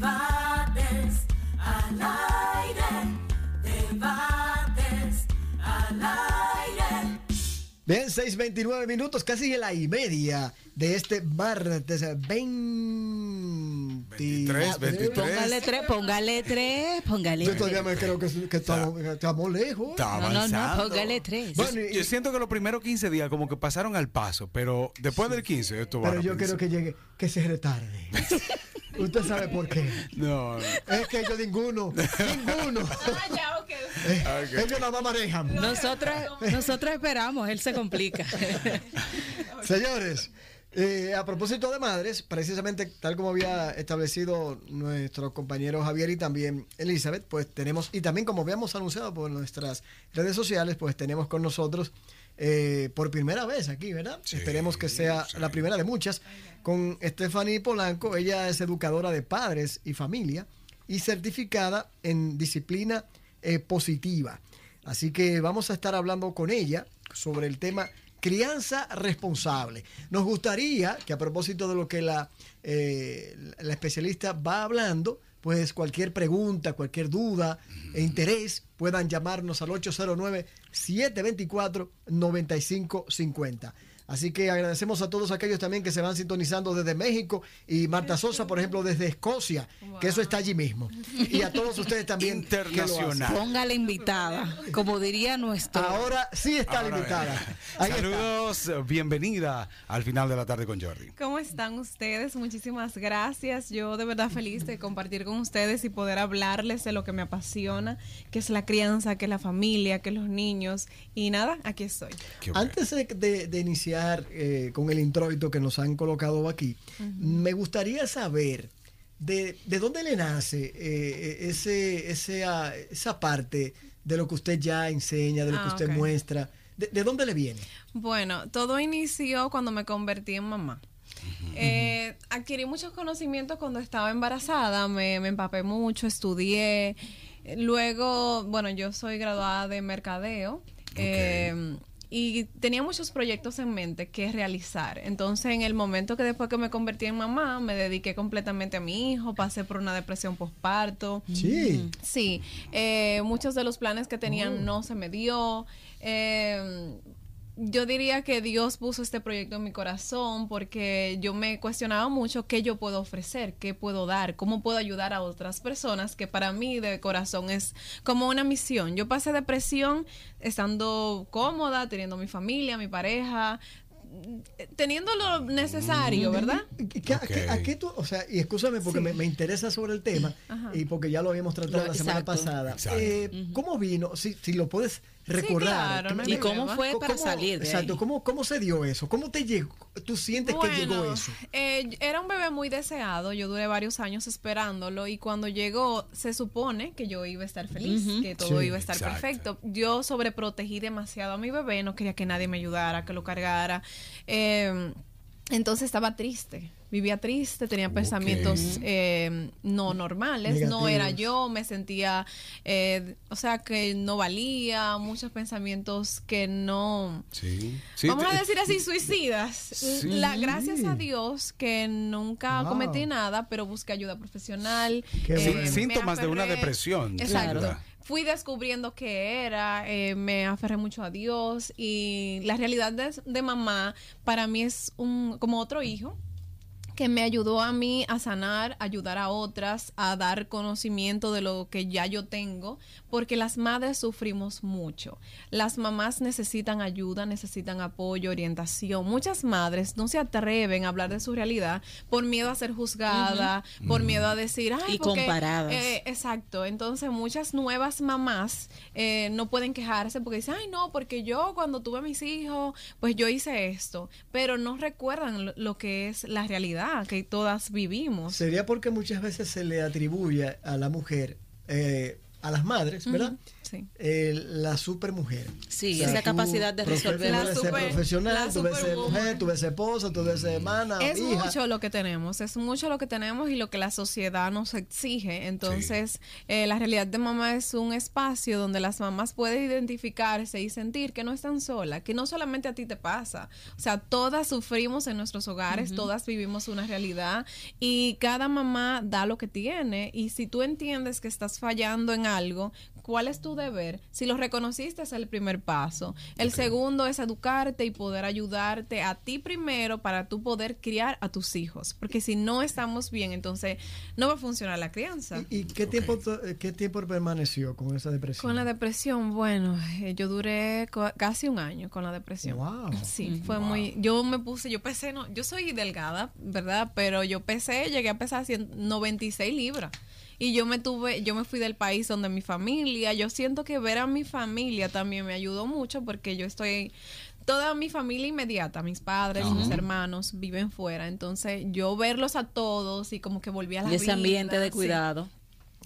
Debates al aire. Debates al aire. Bien, 6.29 minutos, casi la y media de este martes 20... 23, 23. Póngale tres, póngale tres, póngale Yo tres. todavía me creo que, que estamos, estamos lejos. Está No, no, no, póngale tres. Bueno, y- Yo siento que los primeros 15 días como que pasaron al paso, pero después del 15 esto va pero yo quiero rapidísimo. que llegue, que se retarde. Usted sabe por qué. No, no. Es que ellos ninguno, ninguno. Ah, ya, ok. Eh, Ok. Ellos nada más manejan. Nosotros, nosotros esperamos, él se complica. Señores, eh, a propósito de madres, precisamente tal como había establecido nuestro compañero Javier y también Elizabeth, pues tenemos, y también como habíamos anunciado por nuestras redes sociales, pues tenemos con nosotros eh, por primera vez aquí, ¿verdad? Sí, Esperemos que sea sí. la primera de muchas, con Stephanie Polanco. Ella es educadora de padres y familia y certificada en disciplina eh, positiva. Así que vamos a estar hablando con ella sobre el tema crianza responsable. Nos gustaría que a propósito de lo que la, eh, la especialista va hablando, pues cualquier pregunta, cualquier duda e interés puedan llamarnos al 809-724-9550. Así que agradecemos a todos aquellos también que se van sintonizando desde México y Marta Sosa, por ejemplo, desde Escocia, que eso está allí mismo. Y a todos ustedes también. Internacional. Póngale invitada, como diría nuestro. Ahora sí está Ahora, limitada. eh, Ahí está. Saludos, bienvenida al final de la tarde con Jordi. ¿Cómo están ustedes? Muchísimas gracias. Yo de verdad feliz de compartir con ustedes y poder hablarles de lo que me apasiona, que es la crianza, que es la familia, que es los niños. Y nada, aquí estoy. Bueno. Antes de, de- de eh, con el introito que nos han colocado aquí, me gustaría saber de, de dónde le nace eh, ese, ese, ah, esa parte de lo que usted ya enseña, de lo que Ah, usted muestra. De, de dónde le viene? Bueno, todo inició cuando me convertí en mamá. Eh, adquirí muchos conocimientos cuando estaba embarazada, me, me empapé mucho, estudié. Luego, bueno, yo soy graduada de mercadeo. eh, y tenía muchos proyectos en mente que realizar. Entonces, en el momento que después que me convertí en mamá, me dediqué completamente a mi hijo, pasé por una depresión postparto. Sí. Sí, eh, muchos de los planes que tenían Oh. no se me dio. Eh, yo diría que Dios puso este proyecto en mi corazón porque yo me cuestionaba mucho qué yo puedo ofrecer, qué puedo dar, cómo puedo ayudar a otras personas, que para mí de corazón es como una misión. Yo pasé depresión estando cómoda, teniendo mi familia, mi pareja, teniendo lo necesario, ¿verdad? ¿Y qué- a, qué, a qué tú, o sea, y escúchame porque Sí. me, me interesa sobre el tema Ajá. y porque ya lo habíamos tratado Lo- la semana exacto. pasada. Exacto. Eh, ¿Cómo vino? Si, si lo puedes recordar. claro, ¿qué no me- hay ¿Y cómo fue para ¿Cómo- salir de Exacto, ahí? ¿cómo, ¿cómo se dio eso? ¿Cómo te llegó? ¿Tú sientes que llegó eso? eh, era un bebé muy deseado, yo duré varios años esperándolo y cuando llegó se supone que yo iba a estar feliz, que todo Sí, iba a estar exacto. perfecto. Yo sobreprotegí demasiado a mi bebé, no quería que nadie me ayudara, que lo cargara. Eh, entonces estaba triste, vivía triste, tenía pensamientos eh, no normales, no era yo, me sentía, eh, o sea, que no valía, muchos pensamientos que no... Sí. Sí, Vamos te- a decir así, suicidas. Sí. La, gracias a Dios que nunca Wow. cometí nada, pero busqué ayuda profesional. Eh, Síntomas de una depresión. Exacto. ¿verdad? Fui descubriendo qué era, eh, me aferré mucho a Dios y la realidad de, de mamá para mí es un como otro hijo que me ayudó a mí a sanar, ayudar a otras, a dar conocimiento de lo que ya yo tengo, porque las madres sufrimos mucho. Las mamás necesitan ayuda, necesitan apoyo, orientación. Muchas madres no se atreven a hablar de su realidad por miedo a ser juzgada, por miedo a decir, ay, Y porque, comparadas. eh, exacto. Entonces, muchas nuevas mamás eh, no pueden quejarse porque dicen, ay, no, porque yo cuando tuve a mis hijos, pues yo hice esto. Pero no recuerdan lo, lo que es la realidad que todas vivimos. Sería porque muchas veces se le atribuye a la mujer eh, a las madres, ¿verdad? Sí. Eh, la supermujer. Sí, esa capacidad de resolver. Tú ser profesional, la tú ser mujer, tú debes ser esposa, tú debes ser hermana, Es hija. mucho lo que tenemos, es mucho lo que tenemos y lo que la sociedad nos exige. Entonces, eh, la realidad de mamá es un espacio donde las mamás pueden identificarse y sentir que no están solas, que no solamente a ti te pasa. O sea, todas sufrimos en nuestros hogares, todas vivimos una realidad y cada mamá da lo que tiene. Y si tú entiendes que estás fallando en algo, ¿cuál es tu deber? Si lo reconociste es el primer paso. El segundo es educarte y poder ayudarte a ti primero para tú poder criar a tus hijos. Porque si no estamos bien, entonces no va a funcionar la crianza. ¿Y, y qué, tiempo, eh, qué tiempo permaneció con esa depresión? Con la depresión, bueno, eh, yo duré casi un año con la depresión. Wow. Sí, fue muy. Yo me puse, yo pesé, no, yo soy delgada, ¿verdad? Pero yo pesé, llegué a pesar 100 96 libras. Y yo me tuve, yo me fui del país donde mi familia, yo siento que ver a mi familia también me ayudó mucho porque yo estoy, toda mi familia inmediata, mis padres, mis hermanos viven fuera, entonces yo verlos a todos y como que volví a la Y ese vida, ambiente de sí.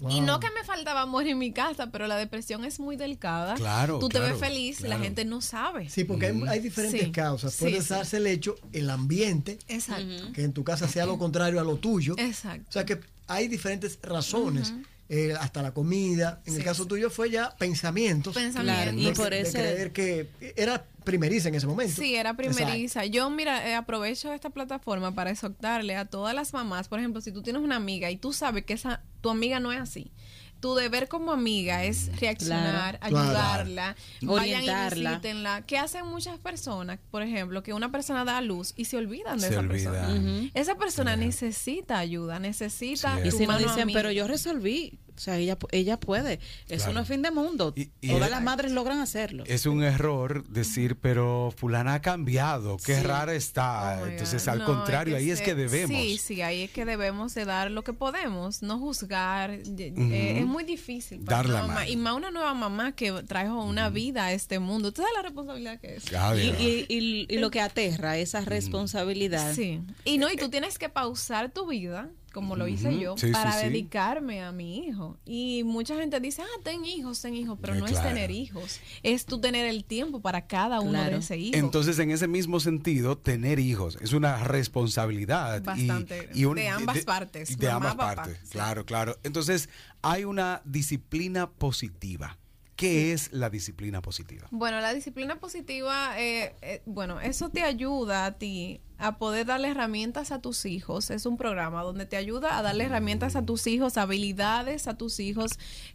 Y no que me faltaba amor en mi casa, pero la depresión es muy delicada. Claro, Tú te claro, ves feliz la gente no sabe. Sí, porque hay, hay diferentes Sí, causas. Puede sí. darse el hecho, el ambiente, Exacto. que en tu casa sea lo contrario a lo tuyo. Exacto. O sea que hay diferentes razones. eh, hasta la comida. En el caso sí. tuyo fue ya pensamientos. Pensamientos. Claro, de, y por de ese- creer que era primeriza en ese momento. Sí, era Exacto. primeriza. Yo, mira, eh, aprovecho esta plataforma para exhortarle a todas las mamás, por ejemplo, si tú tienes una amiga y tú sabes que esa tu amiga no es así. Tu deber como amiga es reaccionar, Claro. ayudarla, vayan y Orientarla. visítenla. ¿Qué hacen muchas personas? Por ejemplo, que una persona da a luz y se olvidan de Se esa olvida. persona. Esa persona necesita ayuda, necesita Sí. Y si nos mano dicen, amiga. pero yo resolví, o sea, ella, ella puede. Eso Claro. no es fin de mundo. Y- y Todas es- las madres logran hacerlo. Es un error decir, pero fulana ha cambiado, qué Sí. rara está. Oh Entonces, al No, contrario, ahí es que debemos. Sí, sí, ahí es que debemos de dar lo que podemos, no juzgar. Eh, eh, es muy difícil. para Dar la mamá, mano. Y más una nueva mamá que trajo una vida a este mundo. ¿Tú sabes la responsabilidad que es? Y, y- y- y lo que aterra, esa responsabilidad. Sí. Y no, y tú tienes que pausar tu vida, como lo hice yo, Sí, para sí. dedicarme a mi hijo. Y mucha gente dice, ah, ten hijos, ten hijos, pero Eh, no claro. es tener hijos, es tú tener el tiempo para cada uno Claro. de ese hijo. Entonces, en ese mismo sentido, tener hijos es una responsabilidad. y- Bastante. y un- De ambas partes, De mamá, ambas papá, partes, sí. claro, claro. Entonces, hay una disciplina positiva. ¿Qué es la disciplina positiva? Bueno, la disciplina positiva, eh, eh, bueno, eso te ayuda a ti a poder darle herramientas a tus hijos. Es un programa donde te ayuda a darle herramientas a tus hijos, habilidades a tus hijos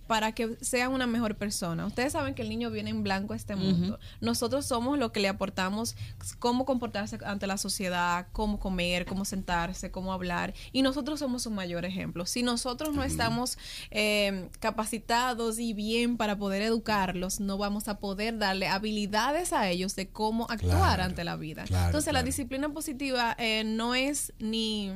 para que sean una mejor persona. Ustedes saben que el niño viene en blanco a este mundo. Nosotros somos lo que le aportamos cómo comportarse ante la sociedad, cómo comer, cómo sentarse, cómo hablar. Y nosotros somos un mayor ejemplo. Si nosotros no estamos eh, capacitados y bien para poder educarlos, no vamos a poder darle habilidades a ellos de cómo actuar Claro, ante la vida. claro, Entonces, la disciplina positiva eh, no es ni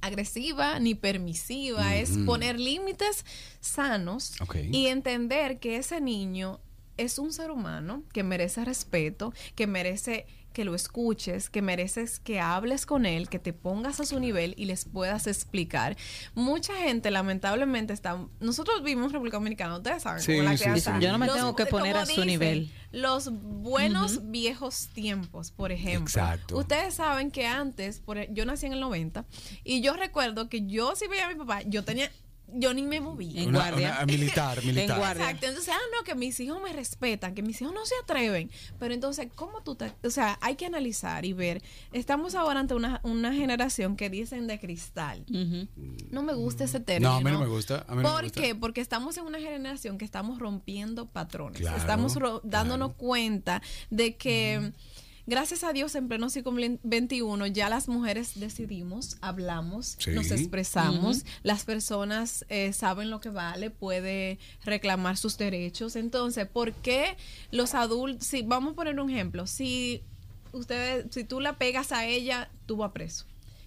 agresiva ni permisiva, es poner límites sanos y entender que ese niño es un ser humano que merece respeto, que merece que lo escuches, que mereces que hables con él, que te pongas a su nivel y les puedas explicar. Mucha gente, lamentablemente, está. Nosotros vivimos en República Dominicana, ustedes saben, Sí, la sí, sí. Yo no me Los- tengo que poner a su nivel. Los buenos viejos tiempos, por ejemplo. Exacto. Ustedes saben que antes, por, e- yo nací en el 90, y yo recuerdo que yo, si veía a mi papá, yo tenía. Yo ni me movía. En Una- guardia. una militar, militar. En guardia. Exacto, entonces, ah, no, que mis hijos me respetan, que mis hijos no se atreven. Pero entonces, ¿cómo tú te.? O sea, hay que analizar y ver. Estamos ahora ante una, una generación que dicen de cristal. No me gusta ese término. No, a mí no me gusta. A mí no me ¿Por gusta. qué? Porque estamos en una generación que estamos rompiendo patrones. Claro, estamos ro- dándonos claro. cuenta de que. Gracias a Dios, en pleno siglo XXI, ya las mujeres decidimos, hablamos, Sí. nos expresamos, las personas eh, saben lo que vale, puede reclamar sus derechos. Entonces, ¿por qué los adultos, si vamos a poner un ejemplo, si ustedes, si tú la pegas a ella, tú vas preso.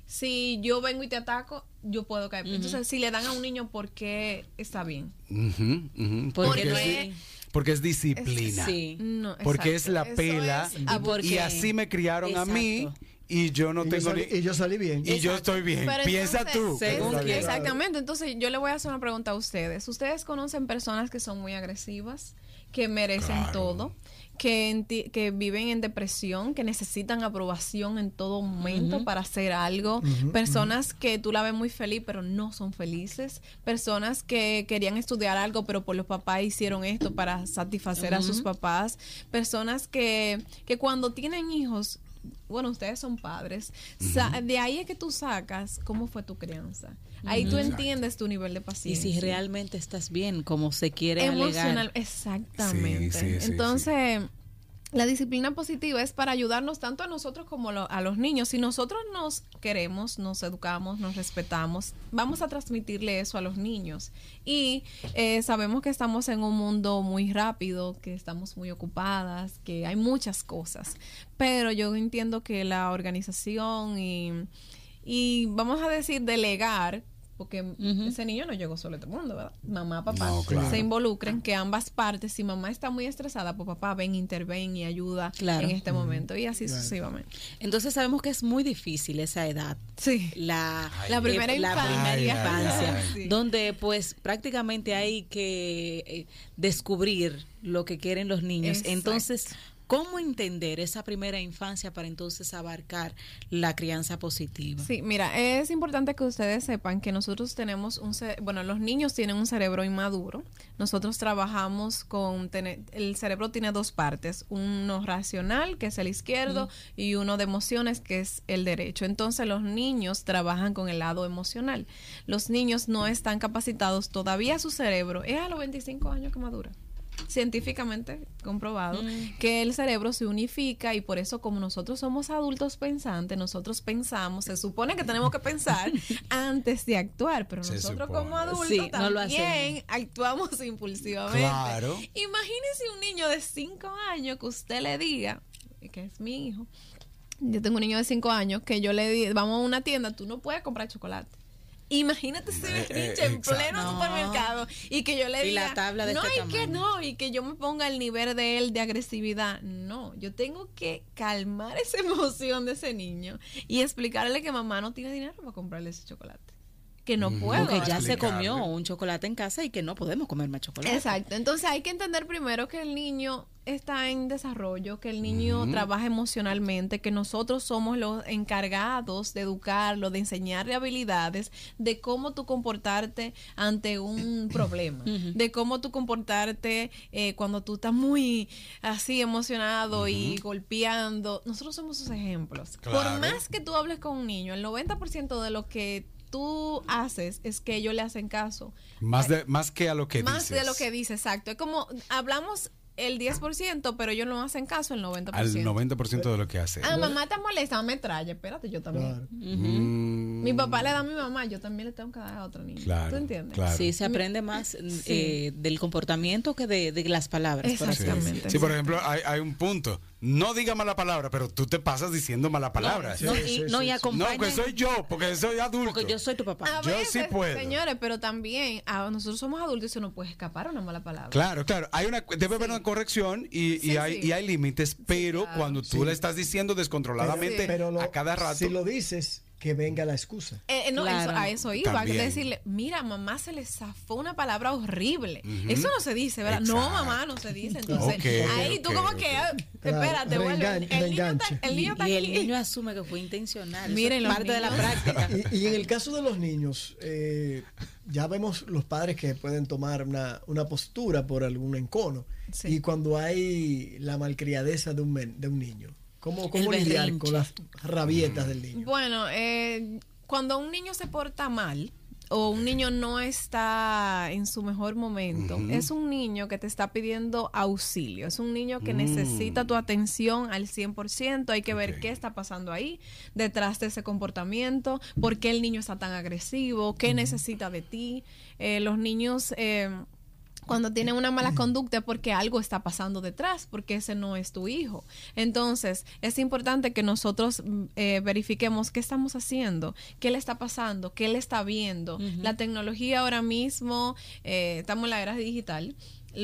Si yo vengo y te ataco, yo puedo caer. Entonces, si le dan a un niño, ¿por qué está bien? Porque Porque, no es- porque es disciplina. Sí. No, Porque es la Eso pela es ¿Y así me criaron a mí y yo no y, yo tengo salí, ni... y yo salí bien. y yo estoy bien. Pero Piensa entonces, tú. según. Exactamente. Entonces, yo le voy a hacer una pregunta a ustedes. ¿Ustedes conocen personas que son muy agresivas, que merecen Claro. todo, que, que viven en depresión, que necesitan aprobación en todo momento para hacer algo? Personas que tú la ves muy feliz, pero no son felices. Personas que querían estudiar algo, pero por los papás hicieron esto para satisfacer a sus papás. Personas que, que cuando tienen hijos bueno, ustedes son padres, sa- de ahí es que tú sacas cómo fue tu crianza. Ahí tú entiendes tu nivel de Y paciencia. si realmente estás bien, como se quiere Emocional, alegar. exactamente. Sí, sí, sí, Entonces, la disciplina positiva es para ayudarnos tanto a nosotros como a los niños. Si nosotros nos queremos, nos educamos, nos respetamos, vamos a transmitirle eso a los niños. Y eh, sabemos que estamos en un mundo muy rápido, que estamos muy ocupadas, que hay muchas cosas. Pero yo entiendo que la organización y, y vamos a decir delegar porque ese niño no llegó solo a este mundo, ¿verdad? Mamá, papá No, claro. se involucren, que ambas partes, si mamá está muy estresada, pues papá ven, interven y ayuda Claro. en este momento y así sucesivamente. Entonces sabemos que es muy difícil esa edad. Sí. La, La primera la infancia. primera Ay, ay, infancia, ay. Sí. donde pues prácticamente hay que eh, descubrir lo que quieren los niños. Exacto. Entonces, ¿cómo entender esa primera infancia para entonces abarcar la crianza positiva? Sí, mira, es importante que ustedes sepan que nosotros tenemos un, bueno, los niños tienen un cerebro inmaduro. Nosotros trabajamos con, tener- el cerebro tiene dos partes, uno racional, que es el izquierdo, y uno de emociones, que es el derecho. Entonces los niños trabajan con el lado emocional. Los niños no están capacitados todavía su cerebro, es a los 25 años que madura científicamente comprobado que el cerebro se unifica y por eso como nosotros somos adultos pensantes, nosotros pensamos, se supone que tenemos que pensar antes de actuar, pero Se nosotros supone. como adultos Sí, no lo también actuamos impulsivamente. Claro. Imagínese un niño de 5 años que usted le diga, que es mi hijo, yo tengo un niño de 5 años que yo le di, vamos a una tienda, tú no puedes comprar chocolate. Imagínate ese Eh, eh, berrinche en pleno No. supermercado y que yo le Y diga la tabla de no este y que tamaño". no y que yo me ponga el nivel de él de agresividad no yo tengo que calmar esa emoción de ese niño y explicarle que mamá no tiene dinero para comprarle ese chocolate que no puedo Porque ya se comió un chocolate en casa y que no podemos comer más chocolate. Exacto. Entonces hay que entender primero que el niño está en desarrollo, que el niño trabaja emocionalmente, que nosotros somos los encargados de educarlo, de enseñarle habilidades, de cómo tú comportarte ante un problema, de cómo tú comportarte eh, cuando tú estás muy así emocionado y golpeando. Nosotros somos sus ejemplos. Claro. Por más que tú hables con un niño, el 90% de lo que tú haces es que ellos le hacen caso Más, de, más que a lo que más dices. de lo que dice, exacto. Es como hablamos el 10%, pero ellos no hacen caso el 90%. Al 90% de lo que hace. Ah, mamá te molesta, me trae. Espérate, yo también. Claro. Mm, Mi papá le da a mi mamá, yo también le tengo que dar a otro niño. Claro, ¿Tú entiendes? claro. Sí, se aprende más eh, del comportamiento que de, de las palabras. por así Sí. Exactamente. Sí, por ejemplo, hay, hay un punto. No diga mala palabra, pero tú te pasas diciendo mala palabra. No, Sí, y, sí, no, sí, y sí. No, que soy yo, porque soy adulto. Porque yo soy tu papá. A Yo veces, sí puedo. señores, pero también a nosotros somos adultos y se nos puede escapar una mala palabra. Claro, claro. Hay una, debe haber una corrección y, y Sí, hay, sí. y hay límites, pero claro. cuando tú Sí. le estás diciendo descontroladamente Pero lo- a cada rato. si lo dices, que venga la excusa. Eh, eh, no, Claro. eso- a eso iba. También. Decirle, mira, mamá se le zafó una palabra horrible. Eso no se dice, ¿verdad? No, mamá, no se dice. Entonces, ahí tú como que, ah, Claro, espérate, vuelve. El niño, está, reenganche. el niño está y el niño asume que fue intencional. Miren, es los parte de la niños. práctica. Y, y en el caso de los niños, eh, ya vemos los padres que pueden tomar una, una postura por algún encono. Sí. Y cuando hay la malcriadeza de un, men- de un niño, ¿cómo, cómo lidiar berrinche. con las rabietas del niño? Bueno, eh, cuando un niño se porta mal o un niño no está en su mejor momento, es un niño que te está pidiendo auxilio, es un niño que necesita tu atención al 100%, hay que ver qué está pasando ahí detrás de ese comportamiento, por qué el niño está tan agresivo, qué necesita de ti. Eh, los niños... eh, cuando tienen una mala conducta porque algo está pasando detrás, porque ese no es tu hijo. Entonces, es importante que nosotros mm, eh, verifiquemos qué estamos haciendo, qué le está pasando, qué le está viendo. La tecnología ahora mismo, eh, estamos en la era digital.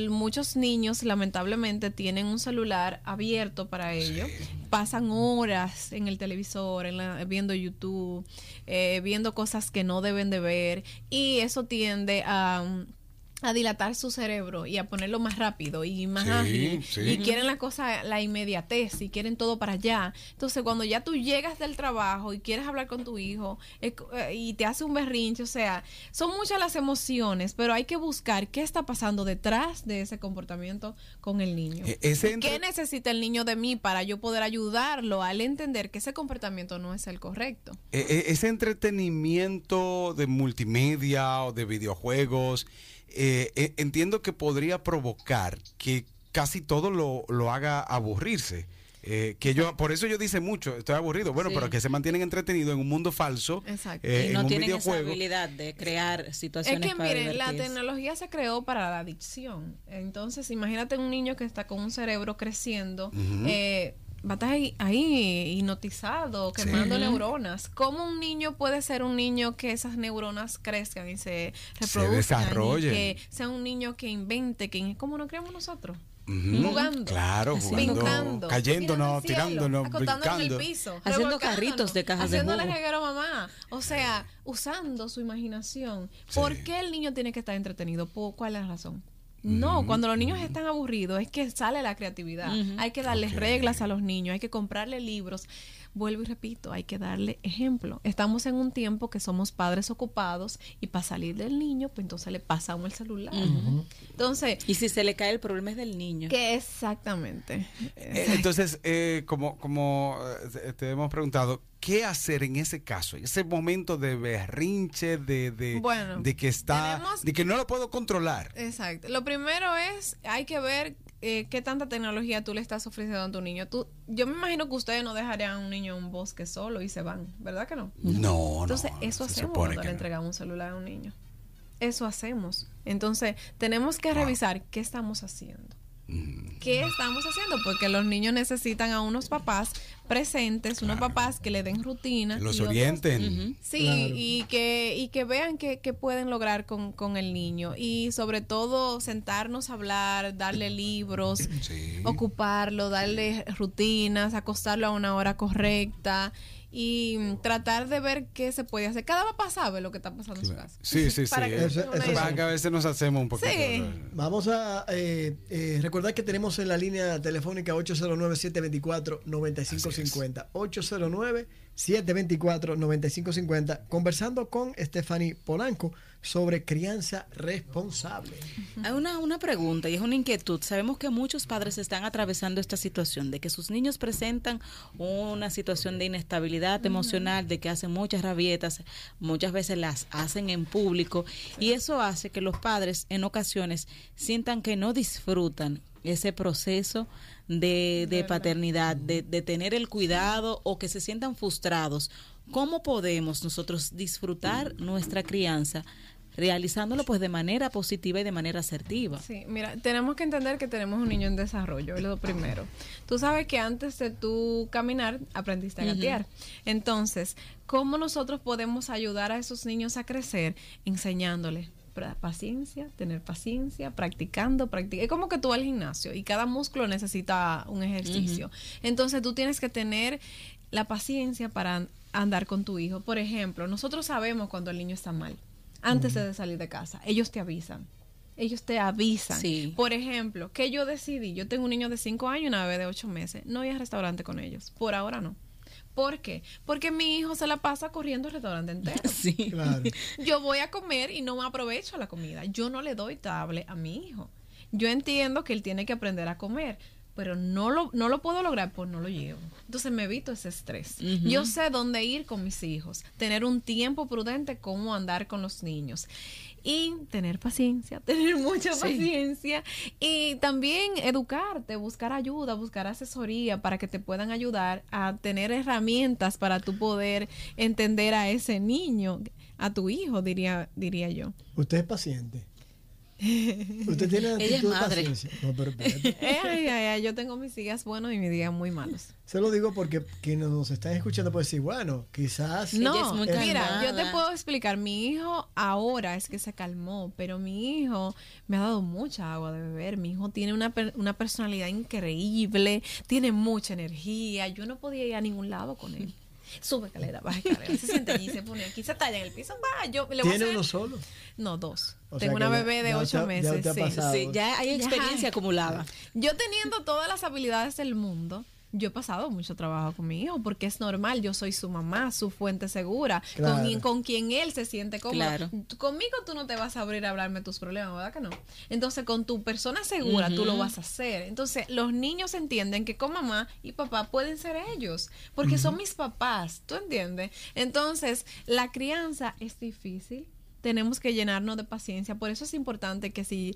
muchos niños lamentablemente tienen un celular abierto para ello. Pasan horas en el televisor, en la- viendo YouTube, eh, viendo cosas que no deben de ver y eso tiende a... mm, a dilatar su cerebro y a ponerlo más rápido y más Sí, ágil sí. y quieren la cosa la inmediatez y quieren todo para allá entonces cuando ya tú llegas del trabajo y quieres hablar con tu hijo eh, y te hace un berrinche o sea son muchas las emociones pero hay que buscar qué está pasando detrás de ese comportamiento con el niño E- ese ¿Qué necesita el niño de mí para yo poder ayudarlo al entender que ese comportamiento no es el correcto? E- e- ese entretenimiento de multimedia o de videojuegos, eh, eh, entiendo que podría provocar que casi todo lo, lo haga aburrirse. Eh, que yo, por eso yo dice mucho, estoy aburrido. Bueno, Sí. pero que se mantienen entretenidos en un mundo falso, Exacto. eh, y en no un tienen esa videojuego. habilidad de crear Es situaciones que para miren, la tecnología se creó para la adicción. Entonces, imagínate un niño que está con un cerebro creciendo, Ujú. eh, va a estar ahí, ahí hipnotizado, quemando Sí. neuronas. ¿Cómo un niño puede ser un niño que esas neuronas crezcan y se reproduzcan? desarrollen. Y que sea un niño que invente, que como nos creamos nosotros. Jugando. Claro, jugando, Brincando, cayéndonos, cielo, tirándonos, acostándonos en el brincando. piso, Haciendo carritos de cajas de haciéndole jugo. reguero a mamá. O sea, usando su imaginación. Sí. ¿Por qué el niño tiene que estar entretenido? ¿Por- ¿Cuál es la razón? No, cuando los niños están aburridos es que sale la creatividad. Hay que darles reglas a los niños, hay que comprarle libros. Vuelvo y repito, hay que darle ejemplo. Estamos en un tiempo que somos padres ocupados y para salir del niño, pues entonces le pasamos el celular. Entonces, Y si se le cae el problema es del niño. que exactamente. Eh, Entonces, eh, como, como eh, te hemos preguntado, ¿qué hacer en ese caso? Ese momento de berrinche, de, de, Bueno, de que está, tenemos- de que no lo puedo controlar. Exacto. Lo primero es, hay que ver eh, qué tanta tecnología tú le estás ofreciendo a tu niño. Tú, yo me imagino que ustedes no dejarían a un niño en un bosque solo y se van, ¿verdad que no? No, Entonces, no. eso hacemos cuando le no. entregamos un celular a un niño. Eso hacemos. Entonces, tenemos que revisar qué estamos haciendo. Mm. ¿Qué estamos haciendo? Porque los niños necesitan a unos papás presentes, unos papás que le den rutina. Que los y otros- orienten. Sí, Claro. y que y que vean que, que pueden lograr con, con el niño. Y sobre todo sentarnos a hablar, darle libros, Sí. ocuparlo, darle rutinas, acostarlo a una hora correcta y mm, tratar de ver qué se puede hacer. Cada papá sabe lo que está pasando en su casa. Sí, sí, sí. Eso- eso que a veces nos hacemos un poquito. Sí. Vamos a eh, eh, recordar que tenemos en la línea telefónica 809-724-9550. 809-724-9550. Conversando con Stephanie Polanco sobre crianza responsable. Hay una, una pregunta y es una inquietud. Sabemos que muchos padres están atravesando esta situación de que sus niños presentan una situación de inestabilidad emocional, de que hacen muchas rabietas, muchas veces las hacen en público y eso hace que los padres en ocasiones sientan que no disfrutan ese proceso de, de paternidad, de, de tener el cuidado o que se sientan frustrados. ¿Cómo podemos nosotros disfrutar nuestra crianza realizándolo pues de manera positiva y de manera asertiva? Sí, mira, tenemos que entender que tenemos un niño en desarrollo, es lo primero. Tú sabes que antes de tú caminar, aprendiste a gatear. Entonces, ¿cómo nosotros podemos ayudar a esos niños a crecer? Enseñándoles paciencia, tener paciencia, practicando, practicando. Es como que tú vas al gimnasio y cada músculo necesita un ejercicio. Entonces, tú tienes que tener la paciencia para andar con tu hijo. Por ejemplo, nosotros sabemos cuando el niño está mal, antes de salir de casa. Ellos te avisan. Ellos te avisan. Sí. Por ejemplo, que yo decidí, yo tengo un niño de 5 años y una bebé de 8 meses, no ir al restaurante con ellos. Por ahora no. ¿Por qué? Porque mi hijo se la pasa corriendo el restaurante entero. Sí. Claro. Yo voy a comer y no me aprovecho la comida. Yo no le doy tablet a mi hijo. Yo entiendo que él tiene que aprender a comer, pero no lo, no lo puedo lograr, pues no lo llevo. Entonces me evito ese estrés. Yo sé dónde ir con mis hijos, tener un tiempo prudente, cómo andar con los niños. Y tener paciencia, tener mucha Sí. paciencia. Y también educarte, buscar ayuda, buscar asesoría para que te puedan ayudar a tener herramientas para tú poder entender a ese niño, a tu hijo, diría, diría yo. Usted es paciente. Usted tiene Ella es actitud de madre. paciencia. No, pero espérate. Eh, ay, ay, ay, yo tengo mis días buenos y mis días muy malos. Se lo digo porque quienes nos están escuchando pueden decir, bueno, quizás... Ella No, es muy mira, yo te puedo explicar. Mi hijo ahora es que se calmó, pero mi hijo me ha dado mucha agua de beber. Mi hijo tiene una, per- una personalidad increíble, tiene mucha energía. Yo no podía ir a ningún lado con él. Sube escalera, baja escalera, se siente allí, se pone aquí, se talla en el piso, va, yo le voy a ¿Tiene hacer- uno solo? No, dos. O Tengo una ya- bebé de ya ocho ya meses. ha sí. ya hay experiencia Ya. acumulada. Yo teniendo todas las habilidades del mundo, yo he pasado mucho trabajo con mi hijo porque es normal, yo soy su mamá, su fuente segura, Claro. con, quien- con quien él se siente cómodo. Claro. Conmigo tú no te vas a abrir a hablarme tus problemas, ¿verdad que no? Entonces con tu persona segura tú lo vas a hacer. Entonces los niños entienden que con mamá y papá pueden ser ellos, porque son mis papás, ¿tú entiendes? Entonces la crianza es difícil, tenemos que llenarnos de paciencia, por eso es importante que si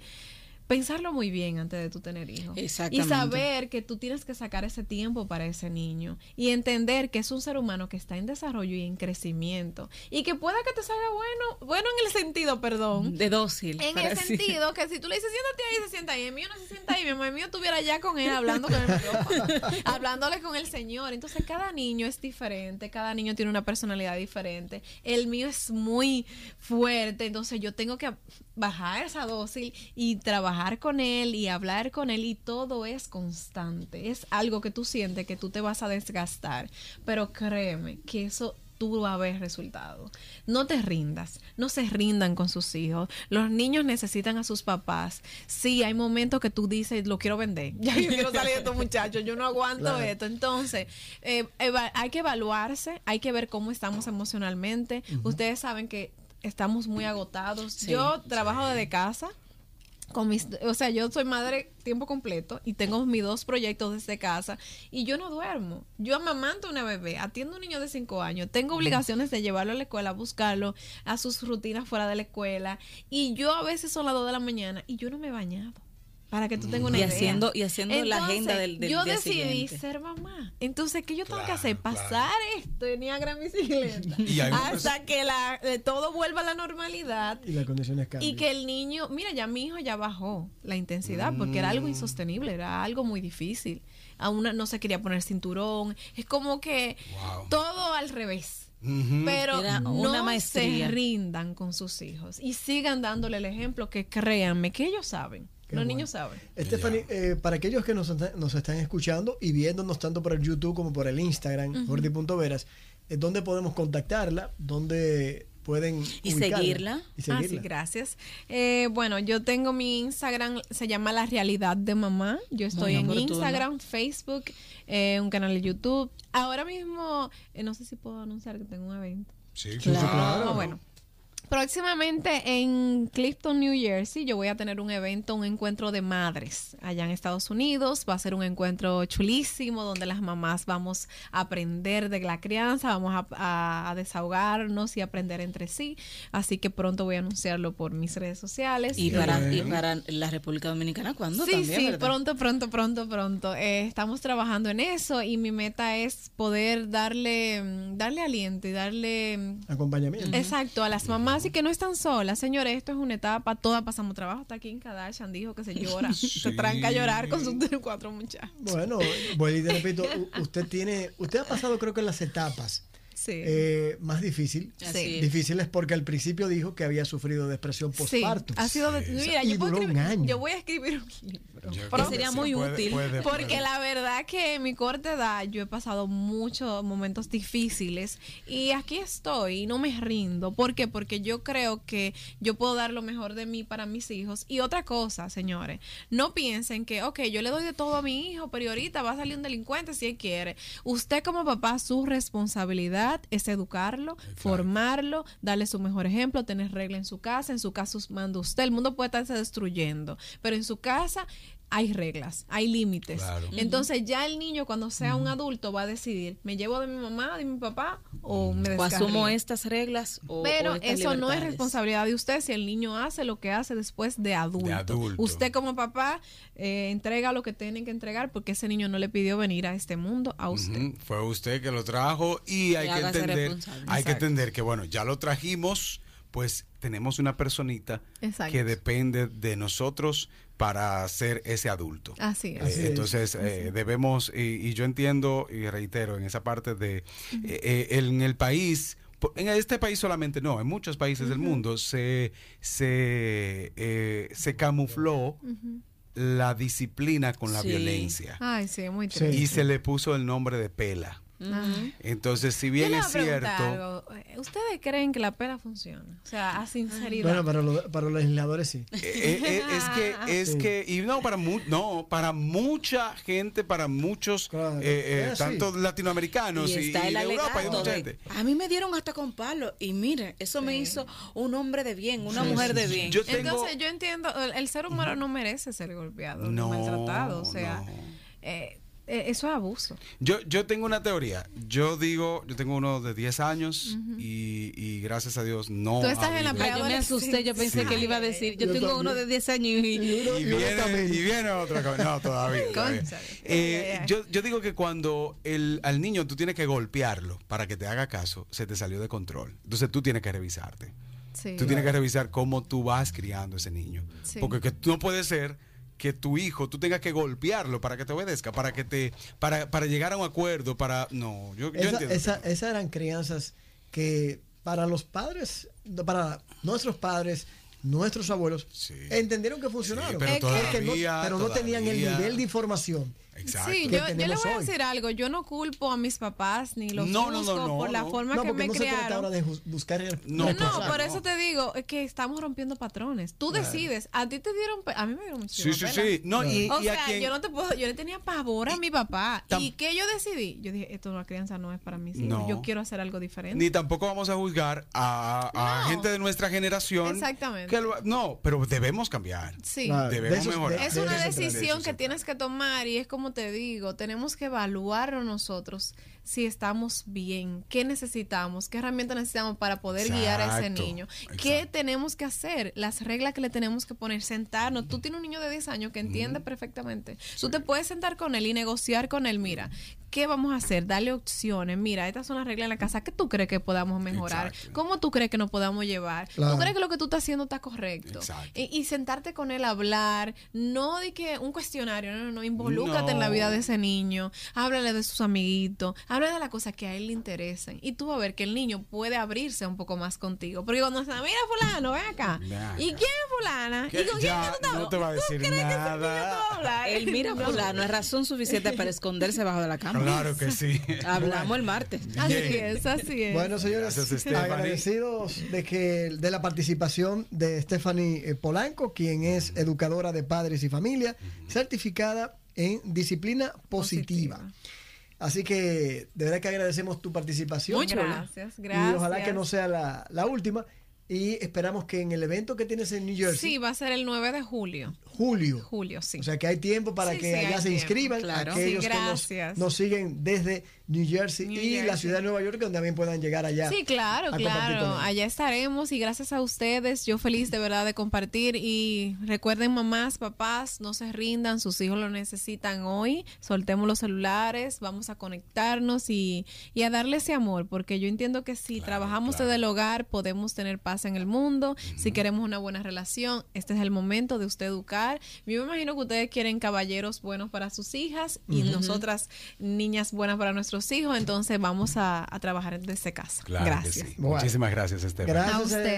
pensarlo muy bien antes de tú tener hijos. Y Exactamente. saber que tú tienes que sacar ese tiempo para ese niño. Y entender que es un ser humano que está en desarrollo y en crecimiento. Y que pueda que te salga bueno, bueno en el sentido, perdón. De dócil. En el decir. sentido que si tú le dices, siéntate ahí, se sienta ahí, el mío no se sienta ahí, mi mamá mío estuviera ya con él hablando con el micrófono, hablándole con el Señor. Entonces, cada niño es diferente, cada niño tiene una personalidad diferente. El mío es muy fuerte, entonces yo tengo que bajar esa dócil y trabajar con él y hablar con él y todo es constante. Es algo que tú sientes que tú te vas a desgastar, pero créeme que eso tú vas a ver resultados. No te rindas, no se rindan con sus hijos. Los niños necesitan a sus papás. Sí, hay momentos que tú dices, lo quiero vender. Ya yo quiero salir de estos muchachos, yo no aguanto Claro. esto. Entonces, eh, hay que evaluarse, hay que ver cómo estamos emocionalmente. Ustedes saben que estamos muy agotados. Sí. yo trabajo desde casa. Con mis, o sea, yo soy madre tiempo completo y tengo mis dos proyectos desde casa y yo no duermo. Yo amamanto una bebé, atiendo a un niño de 5 años, tengo obligaciones de llevarlo a la escuela, buscarlo, a sus rutinas fuera de la escuela y yo a veces son las 2 de la mañana y yo no me he bañado. Para que tú tengas una Y idea. haciendo- y haciendo la agenda del- del Yo día decidí siguiente. ser mamá. Entonces, ¿qué yo tengo que hacer? claro. Pasar esto en gran bicicleta. Hasta que la, eh, todo vuelva a la normalidad. Y las condiciones cambian. Y que el niño, mira, ya mi hijo ya bajó la intensidad porque era Mm. algo insostenible, era algo muy difícil. Aún no se quería poner cinturón. Es como que Wow. todo al revés. Pero Era no una se maestría. rindan con sus hijos y sigan dándole el ejemplo que créanme que ellos saben. Qué Los bueno. niños saben. Stephanie, eh, para aquellos que nos, nos están escuchando y viéndonos tanto por el YouTube como por el Instagram, Jordi.veras, eh, ¿dónde podemos contactarla? ¿Dónde pueden Y ubicarla? seguirla. Y Ah, sí, seguirla. gracias. Eh, bueno, yo tengo mi Instagram, se llama La Realidad de Mamá. Yo estoy en. Instagram, Facebook, eh, un canal de YouTube. Ahora mismo, eh, no sé si puedo anunciar que tengo un evento. Sí, Sí, sí, claro. Ah, bueno. Próximamente en Clifton, New Jersey, yo voy a tener un evento, un encuentro de madres allá en Estados Unidos. Va a ser un encuentro chulísimo donde las mamás vamos a aprender de la crianza, vamos a, a- a desahogarnos y aprender entre sí. Así que pronto voy a anunciarlo por mis redes sociales. Y para, y para la República Dominicana, ¿cuándo? Sí, También, sí, ¿verdad? pronto, pronto, pronto, pronto. Eh, estamos trabajando en eso y mi meta es poder darle, mm, darle aliento y darle mm, Acompañamiento. Exacto, a las mamás y que no están solas. Señores, esto es una etapa, todas pasamos trabajo. Hasta aquí en Kardashian dijo que se llora, se tranca a llorar con sus cuatro muchachos. Bueno, voy y te repito, usted tiene, usted ha pasado creo que las etapas Sí. eh, más difícil, Así es. difíciles porque al principio dijo que había sufrido depresión Sí, postparto. ha sido de- mira, Y yo, puedo duró un escribir- año. yo voy a escribir un libro. Yo que sería se muy útil, Porque la verdad que en mi corta edad yo he pasado muchos momentos difíciles y aquí estoy y no me rindo. ¿Por qué? Porque yo creo que yo puedo dar lo mejor de mí para mis hijos. Y otra cosa, señores, no piensen que, ok, yo le doy de todo a mi hijo, pero ahorita va a salir un delincuente si él quiere. Usted como papá, su responsabilidad es educarlo, formarlo, darle su mejor ejemplo, tener regla en su casa, en su casa manda usted. El mundo puede estarse destruyendo, pero en su casa hay reglas, hay límites. Claro. Entonces ya el niño cuando sea un adulto va a decidir, ¿me llevo de mi mamá, de mi papá o me O asumo estas reglas o Pero o estas eso no es responsabilidad de usted si el niño hace lo que hace después de adulto. adulto. Usted como papá eh, entrega lo que tiene que entregar porque ese niño no le pidió venir a este mundo a usted. Fue usted que lo trajo y hay Y que entender, hay que entender que bueno, ya lo trajimos pues tenemos una personita Exacto. que depende de nosotros para ser ese adulto. Así es. Eh, Así es. entonces eh, debemos, y, y yo entiendo y reitero en esa parte de, eh, eh, en el país, en este país solamente no, en muchos países del mundo se, se, eh, se camufló la disciplina con la Sí. violencia Ay, sí, muy Sí. triste. y se le puso el nombre de pela. Entonces, si bien es cierto... algo. Eh, ¿Ustedes creen que la pela funciona? O sea, a sinceridad. Bueno, para, los- para los legisladores sí. Eh, eh, es que es Sí. que y no para mu- no para mucha gente para muchos Claro. eh, eh, tanto latinoamericanos y, de Europa y de alegato mucha de- gente a mí me dieron hasta con palo y mire, eso me hizo un hombre de bien, una Sí, mujer sí, de sí. bien. Yo tengo- Entonces, yo entiendo, el, el ser humano no merece ser golpeado, No, maltratado. O sea, no. eh, eso es abuso. yo yo tengo una teoría yo digo yo tengo uno de 10 años y, y gracias a Dios no Tú estás ha en la Ay, yo me asusté, yo pensé Sí. que él iba a decir, yo Yo tengo también. uno de 10 años y, Y uno- y viene, y viene otra cosa. No, todavía. Eh, yo, yo digo que cuando el, al niño tú tienes que golpearlo para que te haga caso, se te salió de control. Entonces tú tienes que revisarte. Sí. Tú tienes que revisar cómo tú vas criando a ese niño. Sí. Porque que no puede ser que tu hijo tú tengas que golpearlo para que te obedezca, para que te para, para llegar a un acuerdo, para no, yo, entiendo. esa- esas eran crianzas que para los padres, para nuestros padres, nuestros abuelos, Sí. entendieron que funcionaron. Sí, pero Es que no- todavía- pero no tenían el nivel de información. Exacto. Sí, yo, yo le voy a hoy. decir algo. Yo no culpo a mis papás ni los No, no, no, por la no. forma No, que me no se trata criaron. ahora de juz- buscar el No, No, por eso te digo es que estamos rompiendo patrones. Tú decides. A ti te dieron, a mí me dieron Sí, muchísima sí, pela. sí. No, y, O y sea, quien- yo no te puedo, yo le tenía pavor a mi papá. tam- ¿Y qué yo decidí? Yo dije, esto la crianza no es para. No. Yo quiero hacer algo diferente. Ni tampoco vamos a juzgar a, a No. gente de nuestra generación. Exactamente. que lo- no, pero debemos cambiar. Sí. Claro, Debemos de mejorar. de- Es una de decisión que tienes que tomar y es como te digo, tenemos que evaluarnos nosotros si estamos bien, qué necesitamos, qué herramientas necesitamos para poder guiar a ese Exacto, niño, qué exacto. tenemos que hacer, las reglas que le tenemos que poner, sentarnos. Tú tienes un niño de 10 años que entiende perfectamente. Tú te puedes sentar con él y negociar con él, mira, ¿qué vamos a hacer? Darle opciones, mira, estas son las reglas en la casa, ¿qué tú crees que podamos mejorar? Exacto. ¿Cómo tú crees que nos podamos llevar? Claro. ¿Tú crees que lo que tú estás haciendo está correcto? Exacto. Y, y sentarte con él a hablar, no de que un cuestionario, no, no, no, involúcrate en la vida de ese niño, háblale de sus amiguitos, háblale de las cosas que a él le interesan y tú vas a ver que el niño puede abrirse un poco más contigo, porque cuando se mira fulano, ven acá, ¿y quién es fulana? Que ¿Y con quién ya tú estás no te va a ¿Tú decir crees que ese niño nada. te va a hablar? Él mira No. fulano, es razón suficiente para esconderse bajo de la cama. Claro que sí. Hablamos el martes. Así Bien. es, así es. Bueno, señores, Gracias, Stephanie. agradecidos de que de la participación de Stephanie eh, Polanco, quien es educadora de padres y familia, certificada en disciplina positiva. Así que de verdad que agradecemos tu participación. Muy chula. gracias, gracias. Y ojalá que no sea la, la última. Y esperamos que en el evento que tienes en New Jersey, Sí, va a ser el 9 de julio. julio, Julio, sí. o sea que hay tiempo para Sí, que sí, allá se tiempo, inscriban claro. aquellos Sí, que nos siguen desde New Jersey New y la ciudad de Nueva York, donde también puedan llegar allá. Sí, claro, claro. Allá estaremos y gracias a ustedes, yo feliz de verdad de compartir y recuerden mamás, papás, no se rindan, sus hijos lo necesitan hoy, soltemos los celulares, vamos a conectarnos y, y a darle ese amor, porque yo entiendo que si Claro, trabajamos claro. desde el hogar podemos tener paz en el mundo, si queremos una buena relación, este es el momento de usted educar. Yo me imagino que ustedes quieren caballeros buenos para sus hijas y nosotras niñas buenas para nuestros hijos, entonces vamos a, a trabajar desde casa. Claro Gracias. que sí. Bueno. Muchísimas gracias, Esteban. Gracias A usted.